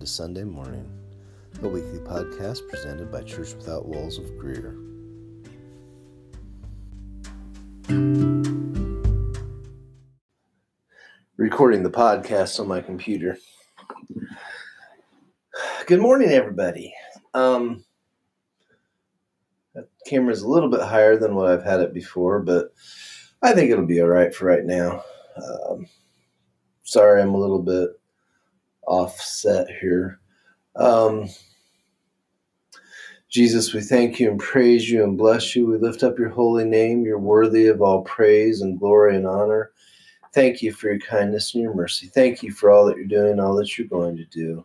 to Sunday Morning, a weekly podcast presented by Church Without Walls of Greer. Recording the podcast on my computer. Good morning, everybody. Um, that camera's a little bit higher than what I've had it before, but I think it'll be all right for right now. Um, sorry, I'm a little bit offset here. Um, Jesus, we thank you and praise you and bless you. We lift up your holy name. You're worthy of all praise and glory and honor. Thank you for your kindness and your mercy. Thank you for all that you're doing, all that you're going to do.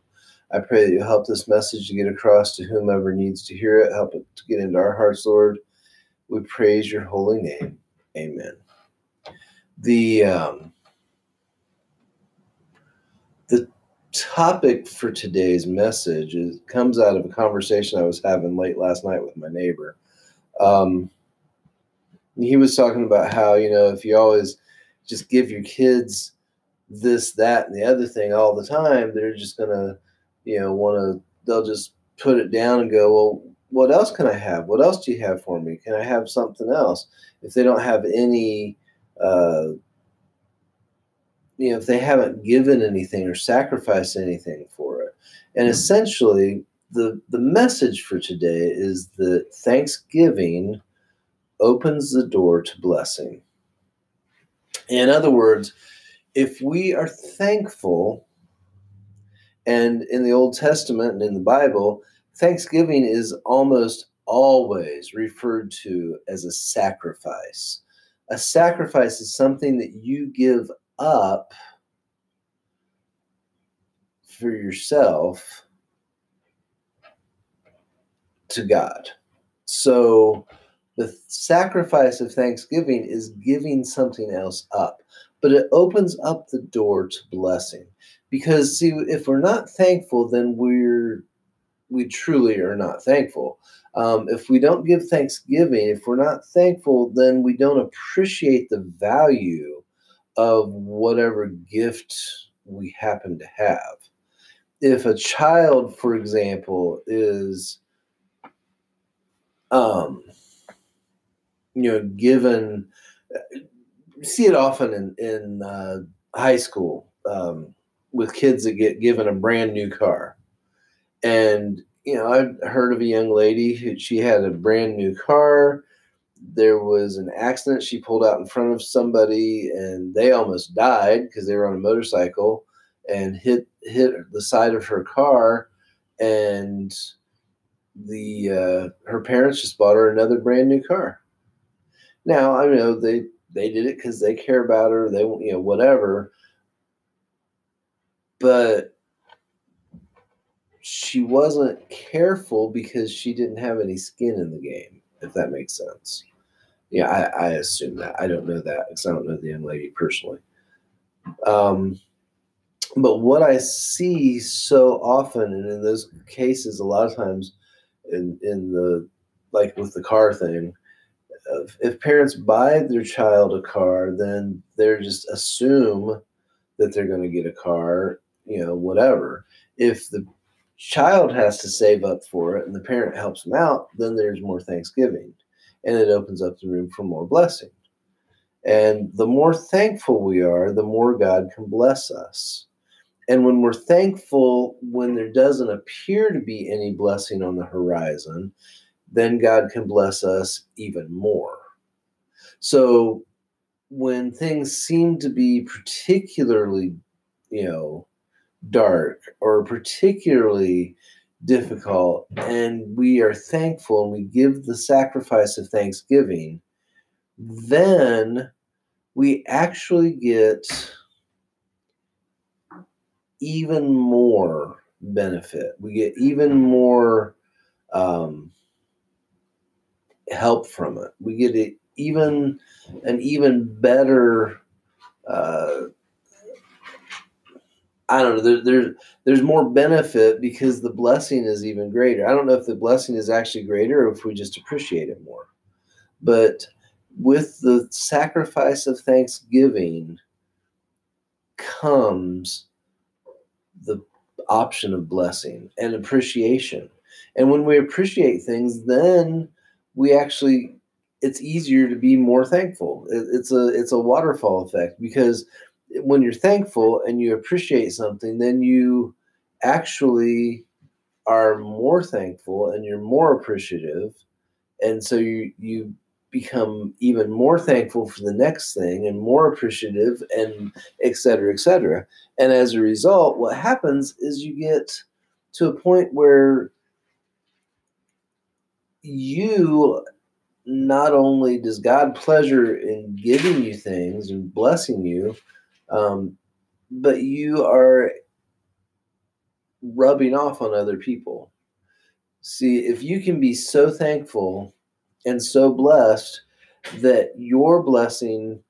I pray that you'll help this message to get across to whomever needs to hear it. Help it to get into our hearts, Lord. We praise your holy name. Amen. The um, the topic for today's message is comes out of a conversation I was having late last night with my neighbor. Um, he was talking about how you know if you always just give your kids this, that, and the other thing all the time, they're just gonna you know want to they'll just put it down and go well what else can i have? What else do you have for me? Can i have something else? If they don't have any uh, you know if they haven't given anything or sacrificed anything for it. And essentially the the message for today is that thanksgiving opens the door to blessing. In other words if we are thankful and in the Old Testament and in the Bible, Thanksgiving is almost always referred to as a sacrifice. A sacrifice is something that you give up for yourself to God. So the sacrifice of thanksgiving is giving something else up, but it opens up the door to blessing because see if we're not thankful then we're we truly are not thankful um, if we don't give thanksgiving if we're not thankful then we don't appreciate the value of whatever gift we happen to have if a child for example is um you know given see it often in in uh, high school um, with kids that get given a brand new car. And, you know, I've heard of a young lady who she had a brand new car. There was an accident. She pulled out in front of somebody and they almost died because they were on a motorcycle and hit hit the side of her car and the uh, her parents just bought her another brand new car. Now I know they they did it because they care about her. They you know whatever but she wasn't careful because she didn't have any skin in the game, if that makes sense. Yeah, I, I assume that. I don't know that because I don't know the young lady personally. Um, but what I see so often, and in those cases, a lot of times, in in the like with the car thing, if parents buy their child a car, then they're just assume that they're going to get a car you know, whatever. If the child has to save up for it and the parent helps them out, then there's more thanksgiving and it opens up the room for more blessing. And the more thankful we are, the more God can bless us. And when we're thankful, when there doesn't appear to be any blessing on the horizon, then God can bless us even more. So when things seem to be particularly, you know, dark or particularly difficult, and we are thankful and we give the sacrifice of thanksgiving, then we actually get even more benefit. We get even more um, help from it. We get even an even better uh, I don't know. There, there, there's more benefit because the blessing is even greater. I don't know if the blessing is actually greater or if we just appreciate it more. But with the sacrifice of thanksgiving comes the option of blessing and appreciation. And when we appreciate things, then we actually it's easier to be more thankful. It's a it's a waterfall effect because when you're thankful and you appreciate something, then you actually are more thankful and you're more appreciative, and so you you become even more thankful for the next thing and more appreciative and et cetera, et cetera. And as a result, what happens is you get to a point where you not only does God pleasure in giving you things and blessing you, um, but you are rubbing off on other people. See, if you can be so thankful and so blessed that your blessing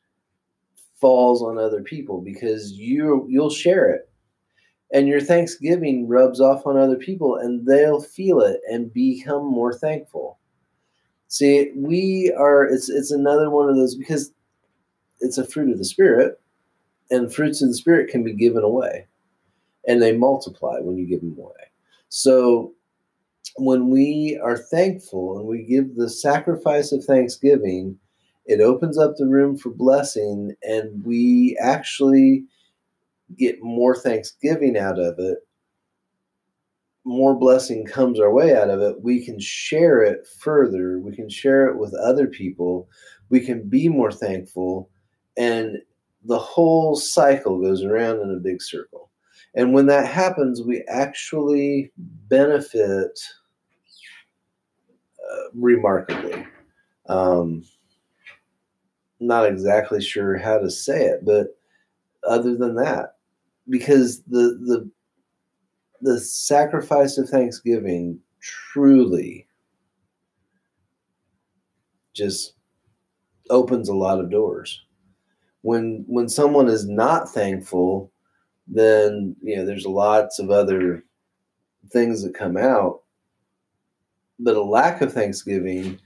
falls on other people because you you'll share it. And your thanksgiving rubs off on other people and they'll feel it and become more thankful. See we are it's it's another one of those because it's a fruit of the spirit and fruits of the spirit can be given away and they multiply when you give them away so when we are thankful and we give the sacrifice of thanksgiving it opens up the room for blessing and we actually get more thanksgiving out of it, more blessing comes our way out of it, we can share it further. We can share it with other people. We can be more thankful. And the whole cycle goes around in a big circle. And when that happens, we actually benefit uh, remarkably. Um, not exactly sure how to say it, but other than that, because the the the sacrifice of thanksgiving truly just opens a lot of doors when when someone is not thankful then you know there's lots of other things that come out but a lack of thanksgiving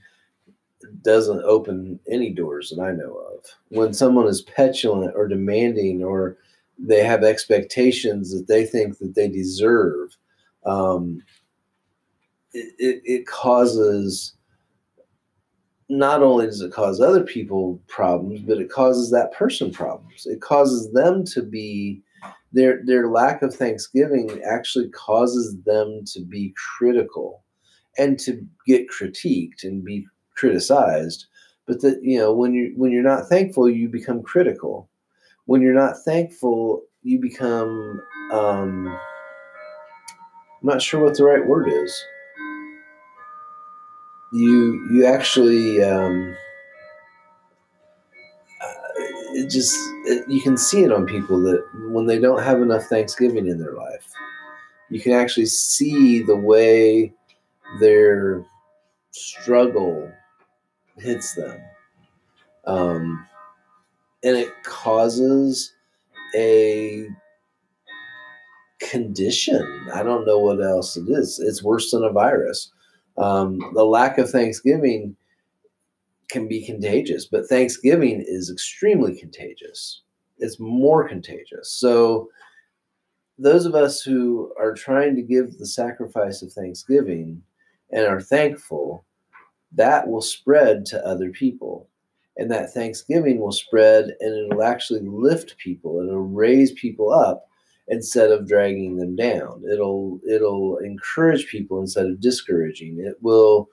doesn't open any doors that I know of. When someone is petulant or demanding or they have expectations that they think that they deserve, um, it, it, it causes not only does it cause other people problems, but it causes that person problems. It causes them to be their their lack of thanksgiving actually causes them to be critical and to get critiqued and be criticized. But that you know when you when you're not thankful, you become critical when you're not thankful, you become um, I'm not sure what the right word is. You you actually um, uh, it just it, you can see it on people that when they don't have enough Thanksgiving in their life, you can actually see the way their struggle hits them. Um, and it causes a condition. I don't know what else it is. It's worse than a virus. Um, the lack of Thanksgiving can be contagious, but Thanksgiving is extremely contagious. It's more contagious. So, those of us who are trying to give the sacrifice of Thanksgiving and are thankful, that will spread to other people and that thanksgiving will spread and it'll actually lift people it'll raise people up instead of dragging them down it'll it'll encourage people instead of discouraging it will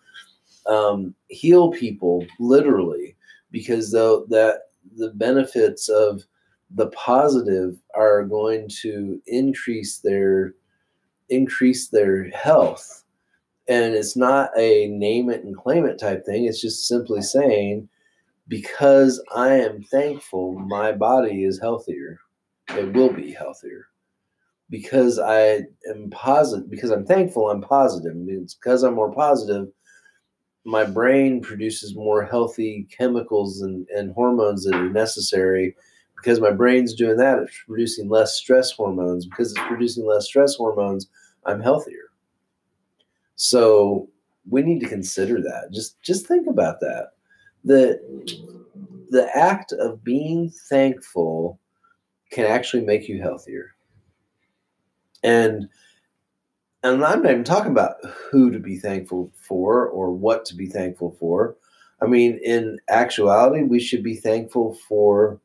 um, heal people literally because though that the benefits of the positive are going to increase their increase their health and it's not a name it and claim it type thing it's just simply saying because I am thankful, my body is healthier. It will be healthier. Because I am positive, because I'm thankful, I'm positive. It's because I'm more positive, my brain produces more healthy chemicals and, and hormones that are necessary. Because my brain's doing that, it's producing less stress hormones. Because it's producing less stress hormones, I'm healthier. So we need to consider that. Just just think about that the the act of being thankful can actually make you healthier. And and I'm not even talking about who to be thankful for or what to be thankful for. I mean, in actuality, we should be thankful for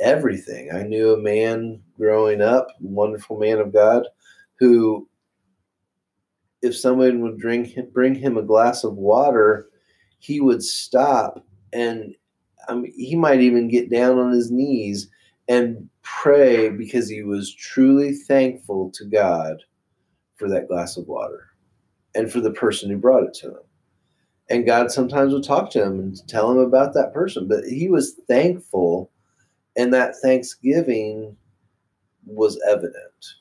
everything. I knew a man growing up, wonderful man of God, who, if someone would drink, bring him a glass of water, he would stop and I mean, he might even get down on his knees and pray because he was truly thankful to God for that glass of water and for the person who brought it to him. And God sometimes would talk to him and tell him about that person, but he was thankful, and that thanksgiving was evident.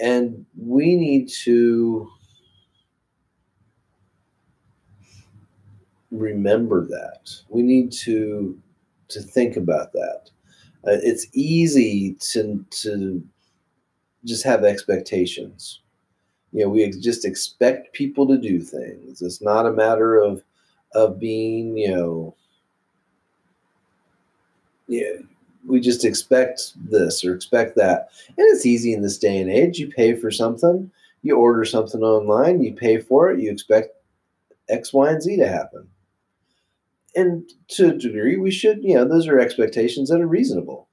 And we need to remember that. We need to to think about that. Uh, it's easy to to just have expectations. You know we just expect people to do things. It's not a matter of of being you know yeah we just expect this or expect that. And it's easy in this day and age. You pay for something you order something online you pay for it you expect x y and z to happen and to a degree we should you know those are expectations that are reasonable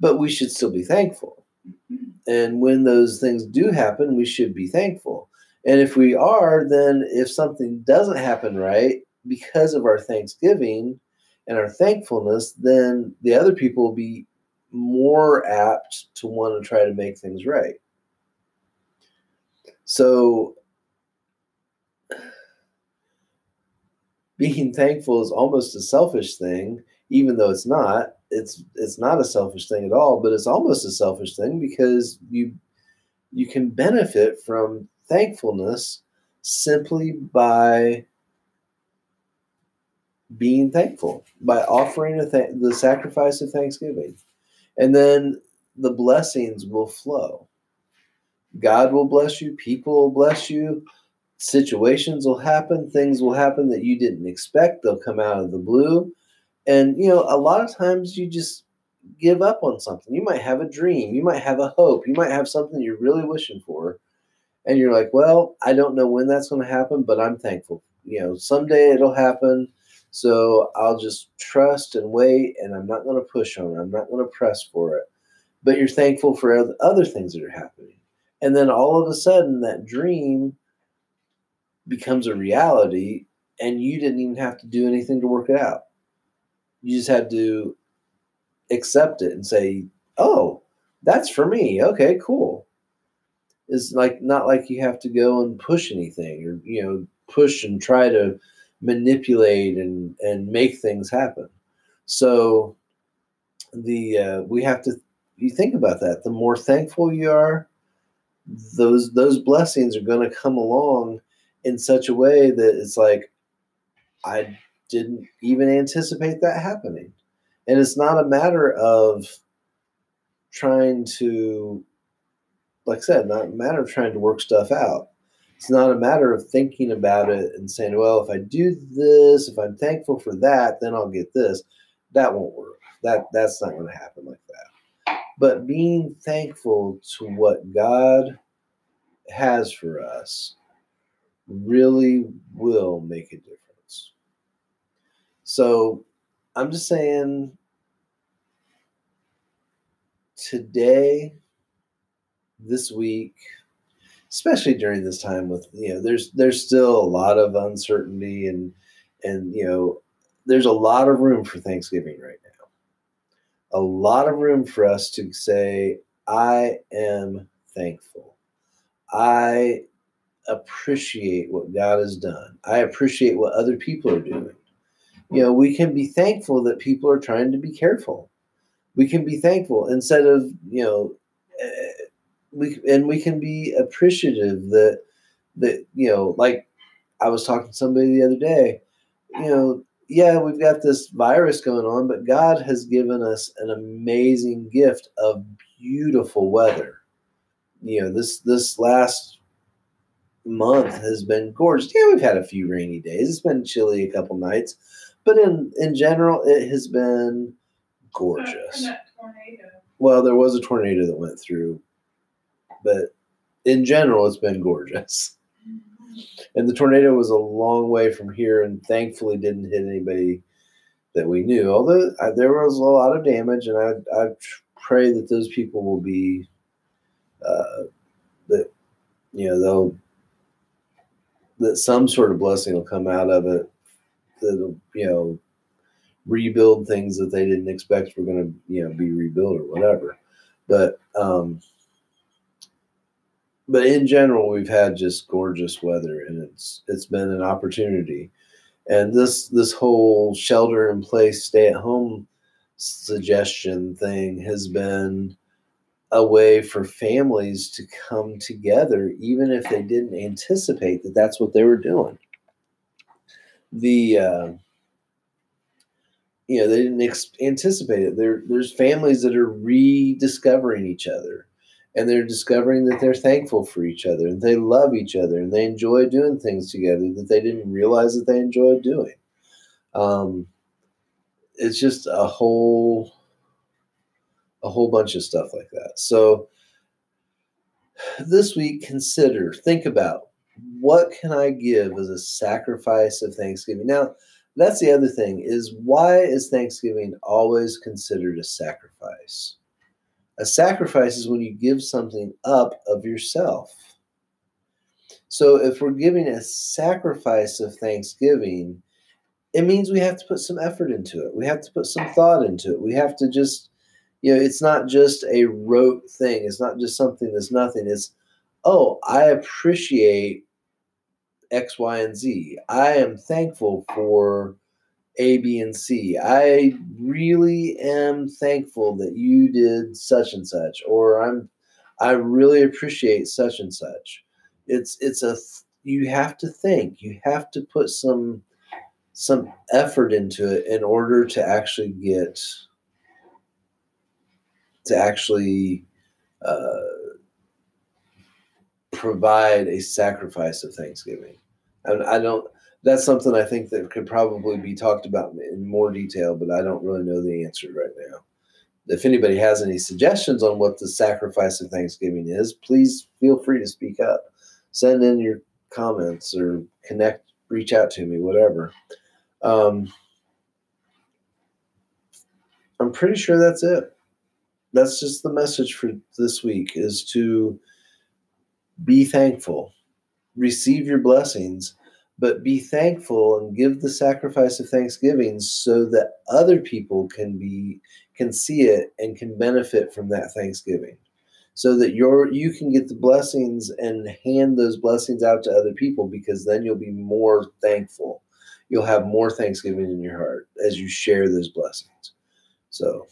but we should still be thankful mm-hmm. and when those things do happen, we should be thankful. And if we are, then if something doesn't happen right because of our thanksgiving and our thankfulness, then the other people will be more apt to want to try to make things right. So, being thankful is almost a selfish thing, even though it's not it's it's not a selfish thing at all, but it's almost a selfish thing because you you can benefit from thankfulness simply by being thankful, by offering th- the sacrifice of thanksgiving. And then the blessings will flow. God will bless you, people will bless you, situations will happen, things will happen that you didn't expect. They'll come out of the blue and, you know, a lot of times you just give up on something. You might have a dream, you might have a hope, you might have something you're really wishing for. And you're like, well, I don't know when that's going to happen, but I'm thankful. You know, someday it'll happen. So I'll just trust and wait, and I'm not going to push on it. I'm not going to press for it. But you're thankful for other things that are happening. And then all of a sudden, that dream becomes a reality, and you didn't even have to do anything to work it out. You just had to accept it and say, "Oh, that's for me. Okay, cool." It's like not like you have to go and push anything or you know push and try to manipulate and and make things happen. So the uh, we have to you think about that. The more thankful you are, those those blessings are going to come along in such a way that it's like I didn't even anticipate that happening. And it's not a matter of trying to, like I said, not a matter of trying to work stuff out. It's not a matter of thinking about it and saying, well, if I do this, if I'm thankful for that, then I'll get this. That won't work. That that's not going to happen like that. But being thankful to what God has for us really will make a difference. So I'm just saying today, this week, especially during this time with you know, there's there's still a lot of uncertainty and and you know, there's a lot of room for Thanksgiving right now. A lot of room for us to say, I am thankful. I appreciate what God has done. I appreciate what other people are doing. You know we can be thankful that people are trying to be careful. We can be thankful instead of you know uh, we and we can be appreciative that that you know like i was talking to somebody the other day you know yeah we've got this virus going on but god has given us an amazing gift of beautiful weather. You know this this last month has been gorgeous yeah we've had a few rainy days it's been chilly a couple nights but in in general, it has been gorgeous. Well, there was a tornado that went through, but in general, it's been gorgeous. And the tornado was a long way from here, and thankfully didn't hit anybody that we knew. Although uh, there was a lot of damage, and I, I pray that those people will be uh, that you know they'll that some sort of blessing will come out of it that'll you know rebuild things that they didn't expect were going to you know be rebuilt or whatever. But um but in general we've had just gorgeous weather and it's it's been an opportunity. And this this whole shelter in place stay at home suggestion thing has been a way for families to come together, even if they didn't anticipate that that's what they were doing. The uh, you know they didn't ex- anticipate it. There, there's families that are rediscovering each other, and they're discovering that they're thankful for each other, and they love each other, and they enjoy doing things together that they didn't realize that they enjoyed doing. Um, it's just a whole a whole bunch of stuff like that. So this week, consider, think about what can I give as a sacrifice of Thanksgiving? Now, that's the other thing is why is Thanksgiving always considered a sacrifice? A sacrifice is when you give something up of yourself. So if we're giving a sacrifice of Thanksgiving, it means we have to put some effort into it. We have to put some thought into it. We have to just you know, it's not just a rote thing. It's not just something that's nothing. It's, oh, I appreciate X, Y, and Z. I am thankful for A, B, and C. I really am thankful that you did such and such, or I'm, I really appreciate such and such. It's it's a you have to think. You have to put some some effort into it in order to actually get to actually uh, provide a sacrifice of thanksgiving. And I don't. That's something I think that could probably be talked about in more detail, but I don't really know the answer right now. If anybody has any suggestions on what the sacrifice of Thanksgiving is, please feel free to speak up. Send in your comments or connect, reach out to me, whatever. Um, I'm pretty sure that's it that's just the message for this week is to be thankful. Receive your blessings but be thankful and give the sacrifice of thanksgiving so that other people can be can see it and can benefit from that thanksgiving. So that your you can get the blessings and hand those blessings out to other people because then you'll be more thankful. You'll have more thanksgiving in your heart as you share those blessings. So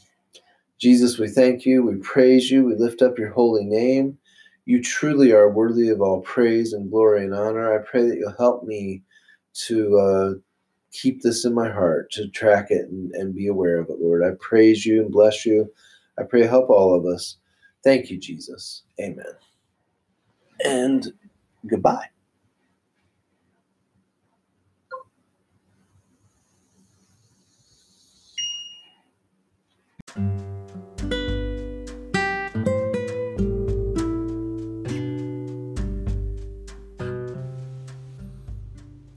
Jesus, we thank you, we praise you, we lift up your holy name. You truly are worthy of all praise and glory and honor. I pray that you'll help me to uh, keep this in my heart, to track it and, and be aware of it, Lord. I praise you and bless you. I pray help all of us. Thank you, Jesus. Amen. And goodbye.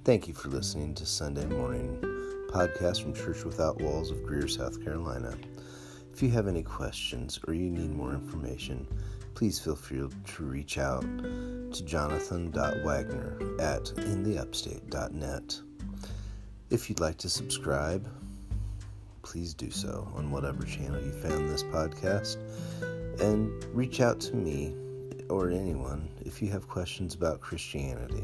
Thank you for listening to Sunday Morning Podcast from Church Without Walls of Greer, South Carolina. If you have any questions or you need more information, please feel free to reach out to jonathan.wagner at intheupstate.net. If you'd like to subscribe, please do so on whatever channel you found this podcast and reach out to me or anyone if you have questions about Christianity.